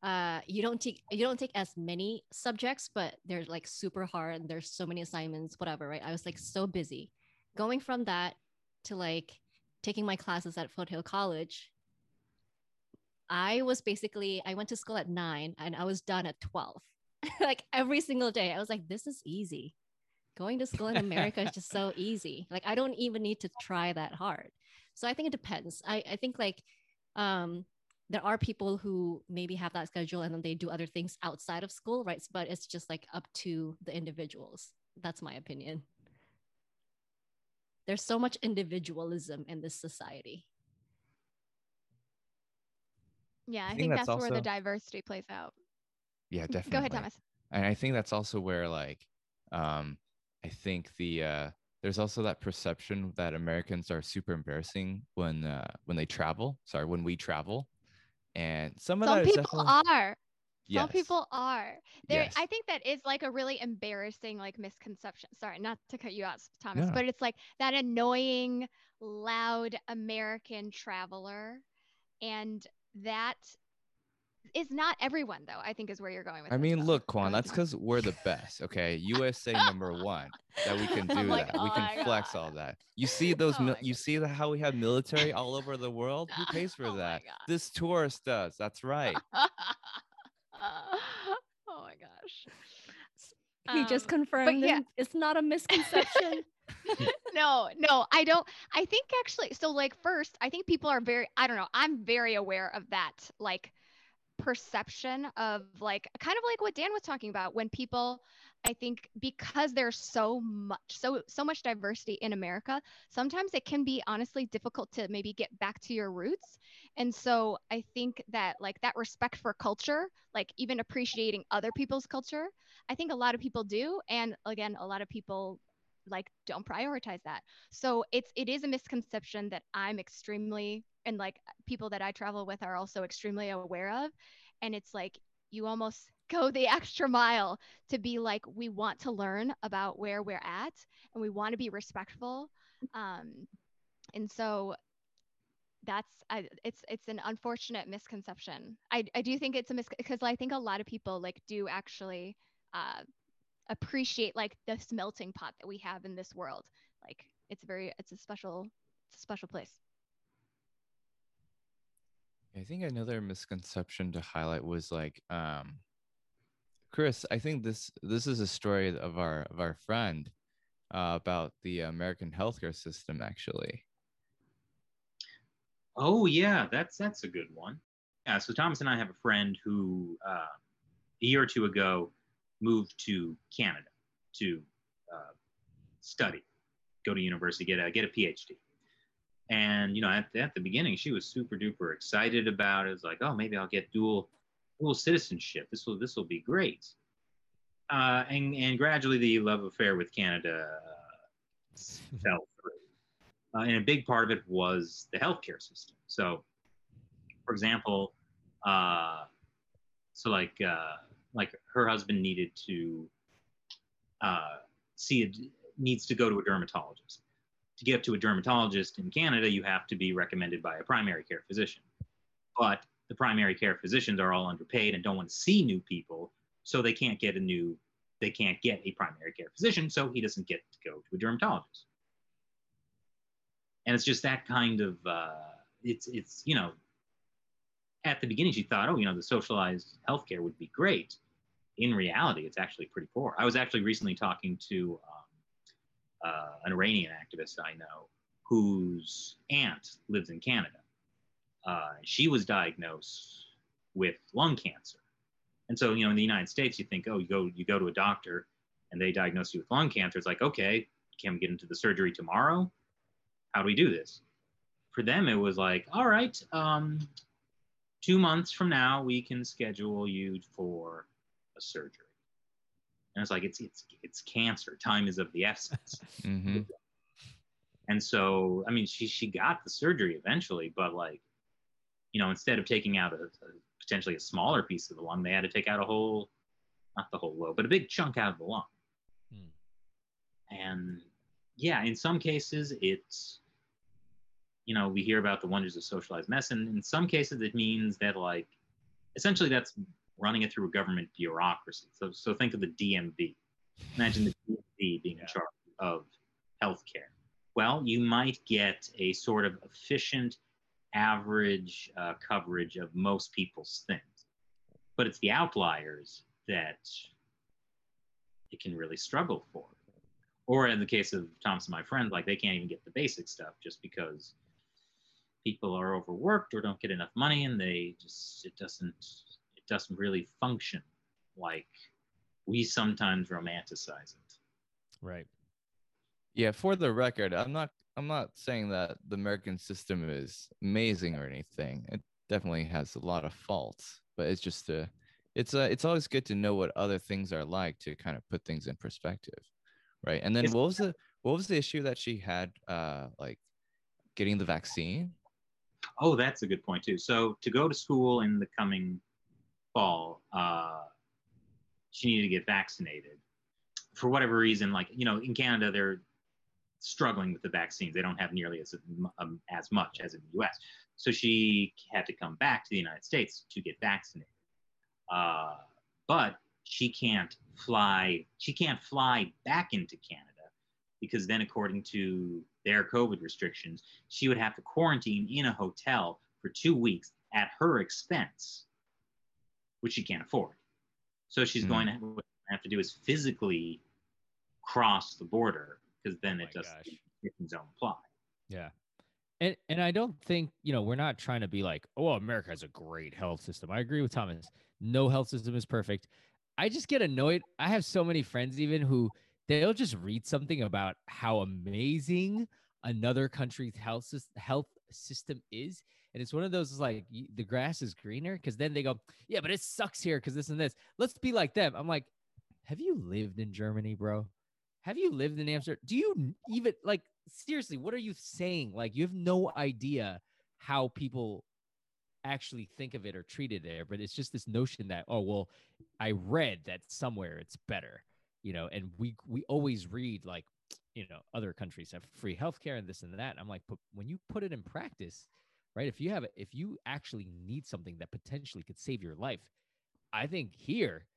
uh, you don't take you don't take as many subjects but they're like super hard there's so many assignments whatever right? I was like so busy. Going from that to like taking my classes at foothill college i was basically i went to school at 9 and i was done at 12 like every single day i was like this is easy going to school in america is just so easy like i don't even need to try that hard so i think it depends i, I think like um, there are people who maybe have that schedule and then they do other things outside of school, right? But it's just like up to the individuals. That's my opinion. There's so much individualism in this society. Yeah, I, think think, that's that's, where the diversity plays out. Yeah, definitely. Go ahead, Thomas. and i think that's also where like um i think the uh there's also that perception that americans are super embarrassing when uh when they travel sorry when we travel and some of Some that is people definitely- are. Some Yes. people are. There Yes. I think that is like a really embarrassing like misconception. Sorry, not to cut you out, Thomas, No. but it's like that annoying, loud American traveler. And that is not everyone though, I think is where you're going with I mean, look, Quan, that's because we're the best. Okay, USA number one that we can oh do I'm like, that. we "Oh can flex God." all that. You see those? Oh mil- you God. see the, how we have military all over the world? Who pays for Oh that? This tourist does. That's right. oh my gosh. He just Um, confirmed yeah. it- it's not a misconception. no, no, I don't. I think actually, so like, first, I think people are very, I don't know, I'm very aware of that, like, perception of like, kind of like what Dan was talking about when people, I think, because there's so much, so, so much diversity in America, sometimes it can be honestly difficult to maybe get back to your roots. And so I think that, like, that respect for culture, like, even appreciating other people's culture, I think a lot of people do. And again, a lot of people like don't prioritize that so it's it is a misconception that i'm extremely and like people that i travel with are also extremely aware of and it's like you almost go the extra mile to be like we want to learn about where we're at and we want to be respectful um and so that's I, it's it's an unfortunate misconception i i do think it's a mis because i think a lot of people like do actually uh appreciate like this melting pot that we have in this world. Like it's very it's a special it's a special place. I think another misconception to highlight was like, um, Chris. I think this this is a story of our of our friend uh, about the American healthcare system. Actually, Oh yeah, that's that's a good one. Yeah, so Thomas and I have a friend who uh, a year or two ago moved to Canada to uh, study, go to university, get a get a PhD. And you know, at, at the beginning, she was super duper excited about it. It's like, oh, maybe I'll get dual dual citizenship. This will this will be great. Uh, and and gradually, the love affair with Canada uh, fell through. Uh, and a big part of it was the healthcare system. So, for example, uh, so like uh, like her husband needed to uh, see a, needs to go to a dermatologist. To get to a dermatologist in Canada, you have to be recommended by a primary care physician. But the primary care physicians are all underpaid and don't want to see new people, so they can't get a new they can't get a primary care physician, so he doesn't get to go to a dermatologist. And it's just that kind of uh, it's it's you know at the beginning she thought oh you know the socialized healthcare would be great. In reality it's actually pretty poor. I was actually recently talking to um, uh, an iranian activist i know whose aunt lives in canada uh, she was diagnosed with lung cancer and so you know in the united states you think oh you go you go to a doctor and they diagnose you with lung cancer it's like okay can we get into the surgery tomorrow how do we do this? For them, it was like, all right, um, two months from now, we can schedule you for a surgery. And it's like, it's, it's, it's cancer. Time is of the essence. mm-hmm. And so, I mean, she, she got the surgery eventually, but like, you know, instead of taking out a, a potentially a smaller piece of the lung, they had to take out a whole, not the whole lobe, but a big chunk out of the lung. Hmm. And yeah, in some cases, it's you know, we hear about the wonders of socialized medicine. In some cases, it means that like essentially that's running it through a government bureaucracy. So, so think of the DMV. Imagine the DMV being in charge of healthcare. Well, you might get a sort of efficient, average uh, coverage of most people's things, but it's the outliers that it can really struggle for. Or in the case of Thomas and my friend, like they can't even get the basic stuff just because people are overworked or don't get enough money and they just it doesn't it doesn't really function like we sometimes romanticize it. Right. Yeah for the record i'm not i'm not saying that the american system is amazing or anything it definitely has a lot of faults but it's just a it's a, it's always good to know what other things are like to kind of put things in perspective right and then it's, what was the what was the issue that she had uh like getting the vaccine Oh, that's a good point too. So to go to school in the coming fall, uh, she needed to get vaccinated. For whatever reason, like you know, in Canada, they're struggling with the vaccines. They don't have nearly as um, as much as in the U.S. So she had to come back to the United States to get vaccinated. Uh, but she can't fly. She can't fly back into Canada because then, according to their COVID restrictions, she would have to quarantine in a hotel for two weeks at her expense, which she can't afford. So she's mm-hmm. going to have to do is physically cross the border because then oh it doesn't restrictions don't apply. Yeah. And, and I don't think, you know, we're not trying to be like, oh, America has a great health system. I agree with Thomas. No health system is perfect. I just get annoyed. I have so many friends even who they'll just read something about how amazing another country's health health system is and it's one of those like the grass is greener because then they go yeah but it sucks here because this and this let's be like them i'm like have you lived in germany bro have you lived in amsterdam do you even like seriously what are you saying? Like you have no idea how people actually think of it or treat it there but it's just this notion that oh well i read that somewhere it's better you know and we we always read like you know other countries have free healthcare and this and that. I'm like but when you put it in practice right if you have if you actually need something that potentially could save your life i think here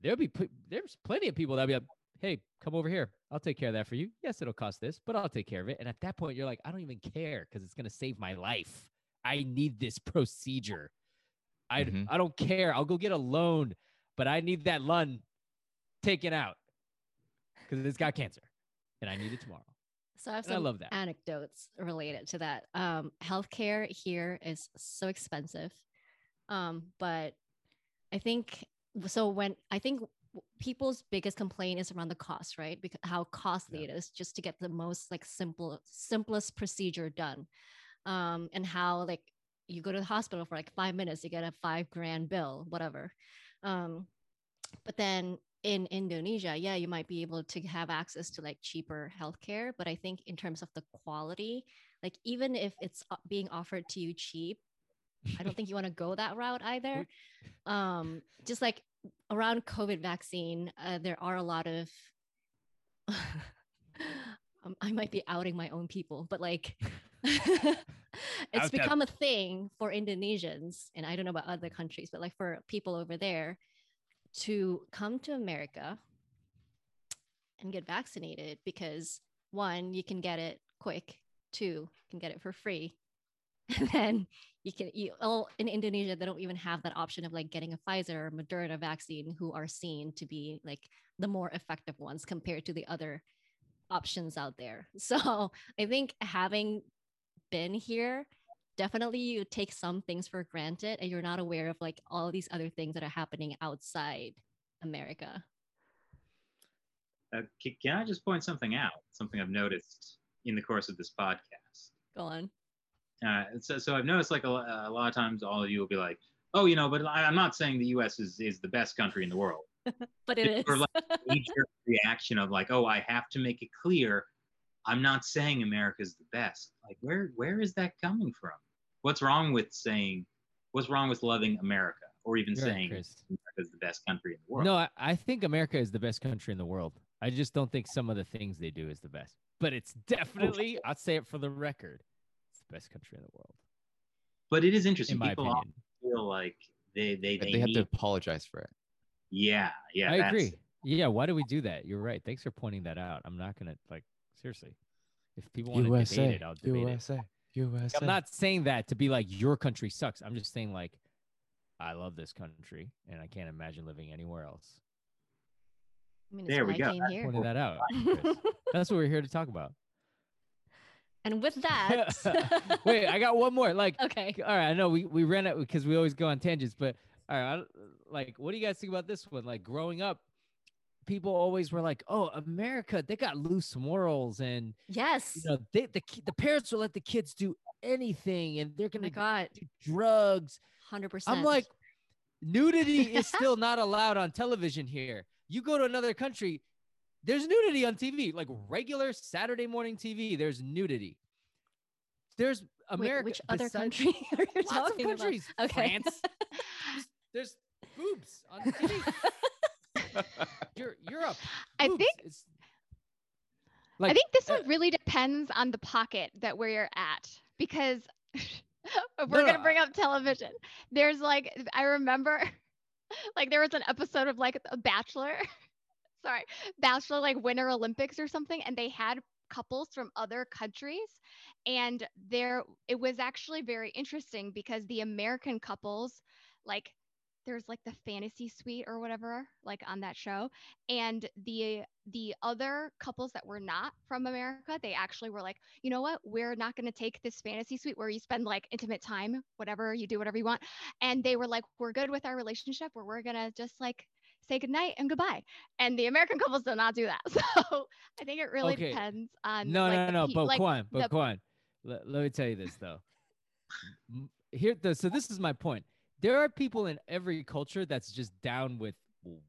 there'll be there's plenty of people that'll be like hey come over here i'll take care of that for you yes it'll cost this but i'll take care of it and at that point you're like i don't even care because it's going to save my life I need this procedure. I Mhm. I don't care. I'll go get a loan, but I need that lung taken out because it's got cancer, and I need it tomorrow. So I have And I some love that. anecdotes related to that. Um, healthcare here is so expensive, um, but I think so. When I think w- people's biggest complaint is around the cost, right? Because how costly it is just to get the most like simple, simplest procedure done, um, and how like you go to the hospital for like five minutes, you get a five grand bill, whatever. Um, but then in Indonesia, yeah, you might be able to have access to like cheaper healthcare. But I think in terms of the quality, like even if it's being offered to you cheap, I don't think you want to go that route either. Um, just like around COVID vaccine, uh, there are a lot of. um, I might be outing my own people, but like, it's Out become a thing for Indonesians, and I don't know about other countries, but like for people over there, to come to America and get vaccinated because one, you can get it quick, two, you can get it for free. And then you can you all in Indonesia, they don't even have that option of like getting a Pfizer or Moderna vaccine, who are seen to be like the more effective ones compared to the other options out there. So I think having been here, definitely you take some things for granted and you're not aware of like all these other things that are happening outside America. Uh, can I just point something out? Something I've noticed in the course of this podcast. Go on. Uh, so, so I've noticed like a, a lot of times all of you will be like, "Oh, you know," but I, I'm not saying the U.S. is is the best country in the world. But it is. Or like major reaction of like, "Oh, I have to make it clear, I'm not saying America's the best." Like, where where is that coming from? What's wrong with saying? What's wrong with loving America, or even You're saying Chris. America's the best country in the world? No, I, I think America is the best country in the world. I just don't think some of the things they do is the best. But it's definitely, I'll say it for the record, it's the best country in the world, but it is interesting. in my People opinion. feel like they they They, they, have need, to apologize for it. Yeah, yeah. I that's- agree. Yeah, why do we do that? You're right. Thanks for pointing that out. I'm not gonna like seriously. If people want to debate it, I'll debate it. USA, USA. I'm not saying that to be like your country sucks. I'm just saying like I love this country and I can't imagine living anywhere else. I mean, There we why go. I came here. Pointed that out. That's what we're here to talk about. And with that, Wait, I got one more. Like, okay. all right, I know we we ran it because we always go on tangents, but all right, I, like, what do you guys think about this one? Like, growing up, people always were like, "Oh, America, they got loose morals, and Yes. you know, they the the parents will let the kids do anything, and they're oh gonna God. do drugs." Hundred percent. I'm like, nudity is still not allowed on television here. You go to another country, there's nudity on TV, like regular Saturday morning TV. There's nudity. There's Wait, America. which other country are you Lots of talking about? countries. Okay. France. There's, there's boobs on TV. You're Europe. I think It's, I think this uh, one really depends on the pocket that where you're at because we're no, gonna bring up television. There's like I remember like there was an episode of like a Bachelor, sorry, Bachelor like Winter Olympics or something, and they had couples from other countries and there it was actually very interesting because the American couples like there's like the fantasy suite or whatever like on that show and the the other couples that were not from America, they actually were like, you know what, we're not going to take this fantasy suite where you spend like intimate time, whatever you do, whatever you want. And they were like, we're good with our relationship, where we're going to just like say goodnight and goodbye. And the American couples do not do that. So I think it really Okay. depends on no, like, no, no, pe- but like, Quan, but the- Quan, let, let me tell you this though. Here, the, so this is my point. There are people in every culture that's just down with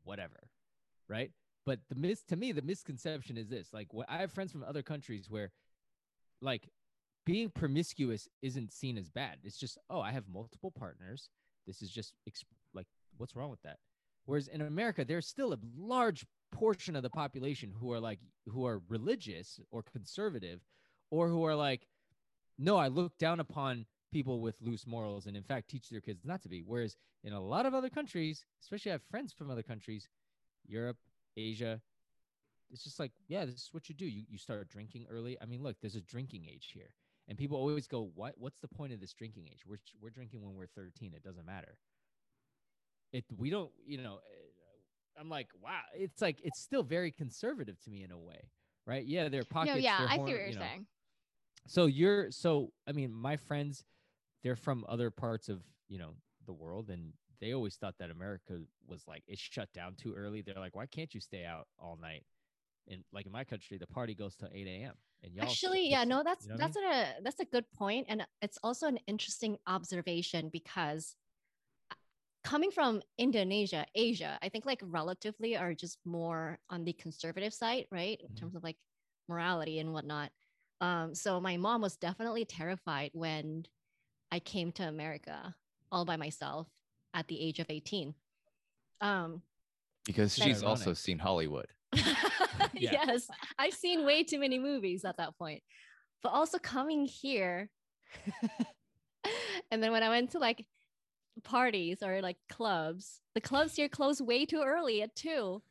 whatever, right? But the mis to me, the misconception is this: like, what I have friends from other countries where, like, being promiscuous isn't seen as bad. It's just, oh, I have multiple partners. This is just ex- like, what's wrong with that? Whereas in America, there's still a large portion of the population who are like, who are religious or conservative, or who are like, no, I look down upon people with loose morals and in fact teach their kids not to be. Whereas in a lot of other countries, especially I have friends from other countries, Europe, Asia, it's just like, yeah, this is what you do. You you start drinking early. I mean, look, there's a drinking age here. And people always go, "What? What's the point of this drinking age? We're we're drinking when we're 13. It doesn't matter." It we don't, you know. eh, I'm like, wow. It's like it's still very conservative to me in a way, right? Yeah, their pockets. no, yeah, I see what you're you know. saying. So you're so I mean, my friends, they're from other parts of you know the world, and they always thought that America was like it's shut down too early. They're like, why can't you stay out all night? And like in my country, the party goes till eight a.m. And y'all Actually, yeah, no, that's you know what I that's a that's a good point, and it's also an interesting observation because coming from Indonesia, Asia, I think like relatively are just more on the conservative side, right, in Mhm. terms of like morality and whatnot. Um, so my mom was definitely terrified when I came to America all by myself at the age of eighteen. Um, because That's she's also seen Hollywood. Yeah. yes, I've seen way too many movies at that point. But also coming here, and then when I went to like parties or like clubs, the clubs here close way too early at two.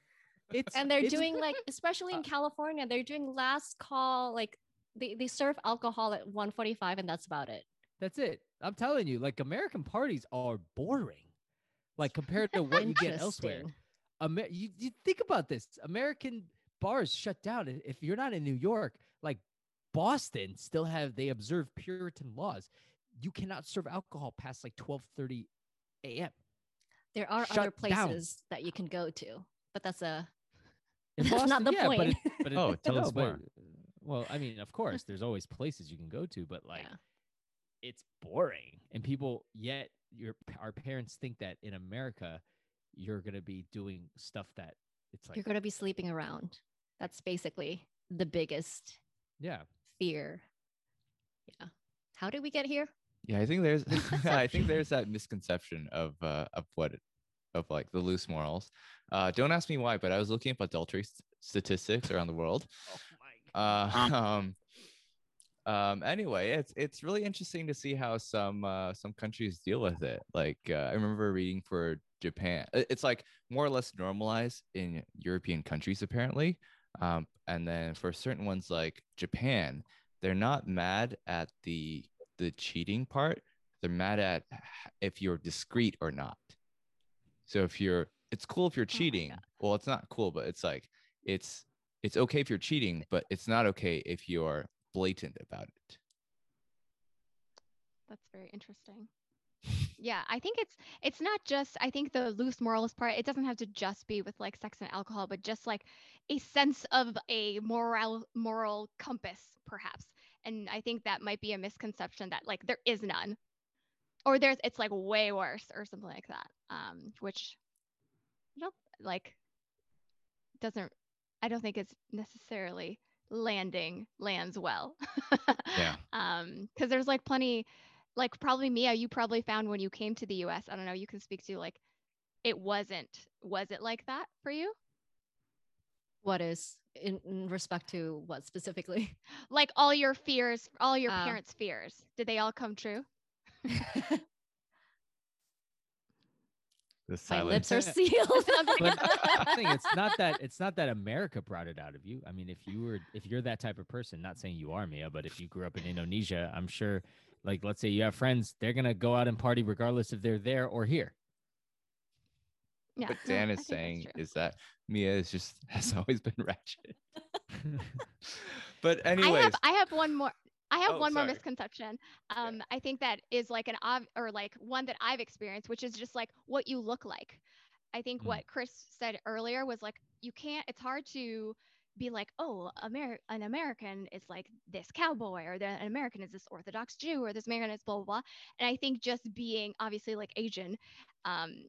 It's And they're it's- doing like, especially in uh, California, they're doing last call, like they, they serve alcohol at 145 and that's about it. That's it. I'm telling you, like American parties are boring, like compared to what you get elsewhere. Amer- you, you think about this American bars shut down if you're not in new york like boston still have they observe puritan laws you cannot serve alcohol past like 12:30 a.m. There are Shut other down. places that you can go to, but that's a In That's not the yeah, But point. it, but it, Oh, tell us more. well, I mean, of course, there's always places you can go to, but like, yeah. it's boring, and people yet your our parents think that in America, you're gonna be doing stuff that it's like, you're going to be sleeping around. That's basically the biggest yeah, fear. Yeah. How did we get here? Yeah, I think there's I think there's that misconception of uh of what of like the loose morals. Uh don't ask me why, but I was looking up adultery st- statistics around the world. oh my, Uh, um um anyway, it's it's really interesting to see how some uh some countries deal with it. Like uh, I remember reading for Japan. It's like more or less normalized in European countries apparently. Um and then for certain ones like Japan, they're not mad at the the cheating part. They're mad at if you're discreet or not. So if you're it's cool if you're Oh cheating. God. well, it's not cool, but it's like it's it's okay if you're cheating, but it's not okay if you're blatant about it. That's very interesting. yeah, I think it's it's not just I think the loose moralist part, it doesn't have to just be with like sex and alcohol, but just like a sense of a moral moral compass perhaps. And I think that might be a misconception that like there is none. Or there's it's like way worse or something like that. Um which you know like doesn't I don't think it's necessarily landing lands well. Yeah. Um, because there's like plenty, like probably Mia, you probably found when you came to the US. I don't know, you can speak to like it wasn't, was it like that for you? What is in, in respect to what specifically? Like all your fears, all your Oh. parents' fears, did they all come true? The My lips are sealed. but I think it's not that it's not that America brought it out of you. I mean, if you were if you're that type of person, not saying you are Mia, but if you grew up in Indonesia, I'm sure like let's say you have friends, they're gonna go out and party regardless if they're there or here. Yeah. What Dan is saying is that Mia is just has always been ratchet. but anyway, I have I have one more I have Oh, one more misconception. Um, I think that is like an ob or like one that I've experienced, which is just like what you look like. I think Mm. what Chris said earlier was like you can't. It's hard to be like, oh, Amer- an American is like this cowboy, or the, an American is this Orthodox Jew, or this American is blah blah blah. And I think just being obviously like Asian, um,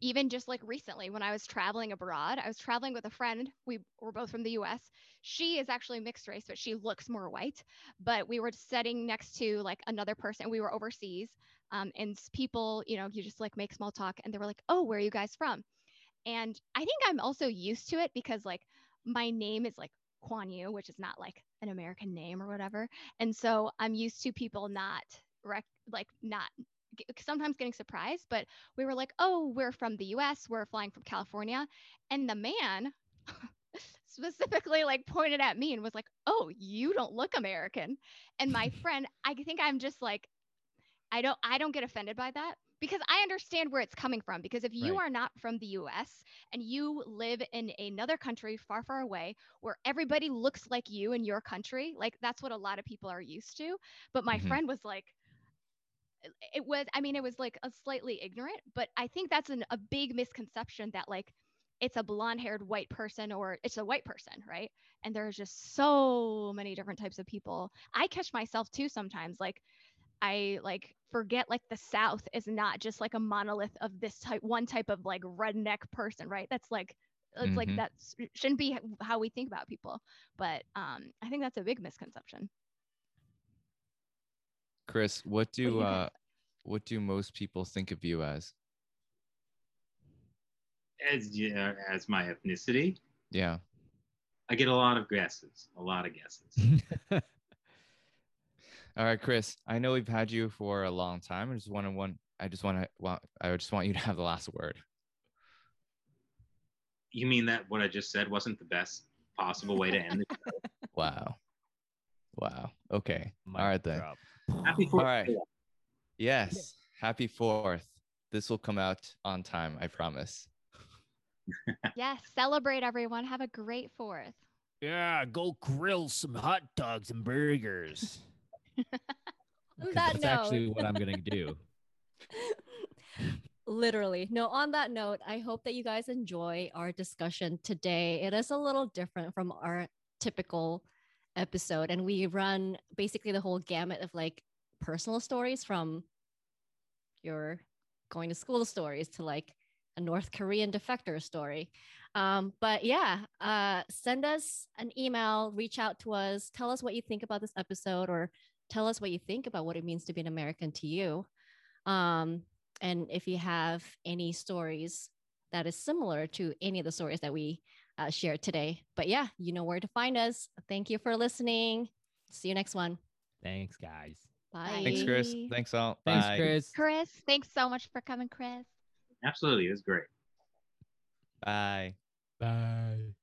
even just like recently when I was traveling abroad, I was traveling with a friend. We were both from the US. She is actually mixed race, but she looks more white. But we were sitting next to like another person. We were overseas. Um, and people, you know, you just like make small talk and they were like, oh, where are you guys from? And I think I'm also used to it because like my name is like Kuan Yu, which is not like an American name or whatever. And so I'm used to people not rec- like not sometimes getting surprised, but we were like, oh, we're from the US, we're flying from California. And the man specifically like pointed at me and was like, "Oh, you don't look American." And my friend, I think I'm just like I don't I don't get offended by that because I understand where it's coming from because if you Right. are not from the US and you live in another country far far away where everybody looks like you in your country, like that's what a lot of people are used to. But my Mhm. friend was like it was i mean it was like a slightly ignorant but i think that's an, a big misconception that like it's a blonde haired white person or it's a white person right? And there's just so many different types of people. I catch myself too sometimes like i like forget like the south is not just like a monolith of this type one type of like redneck person right? That's like it's like Mhm. that shouldn't be how we think about people. But um i think that's a big misconception Chris, what do do uh what do most people think of you as? As yeah, as my ethnicity, Yeah. I get a lot of guesses. A lot of guesses. All right, Chris. I know we've had you for a long time. I just want to one. I just want to. Well, I just want you to have the last word. You mean that what I just said wasn't the best possible way to end it? Wow. Wow. Okay. Mic All right then. drop. Happy Fourth. right. Yes. Happy Fourth. This will come out on time. I promise. yes celebrate everyone have a great fourth Yeah, go grill some hot dogs and burgers. On 'Cause that That's note, actually what I'm gonna do. literally. No, on that note, I hope that you guys enjoy our discussion today. It is a little different from our typical episode, and we run basically the whole gamut of like personal stories from your going to school stories to like a North Korean defector story. Um, but yeah, uh, send us an email, reach out to us, tell us what you think about this episode, or tell us what you think about what it means to be an American to you. Um, and if you have any stories that is similar to any of the stories that we uh, shared today. But yeah, you know where to find us. Thank you for listening. See you next one. Thanks, guys. Bye. Thanks, Chris. Thanks all. Thanks, Bye. Chris. chris thanks so much for coming chris Absolutely, it was great. Bye. Bye.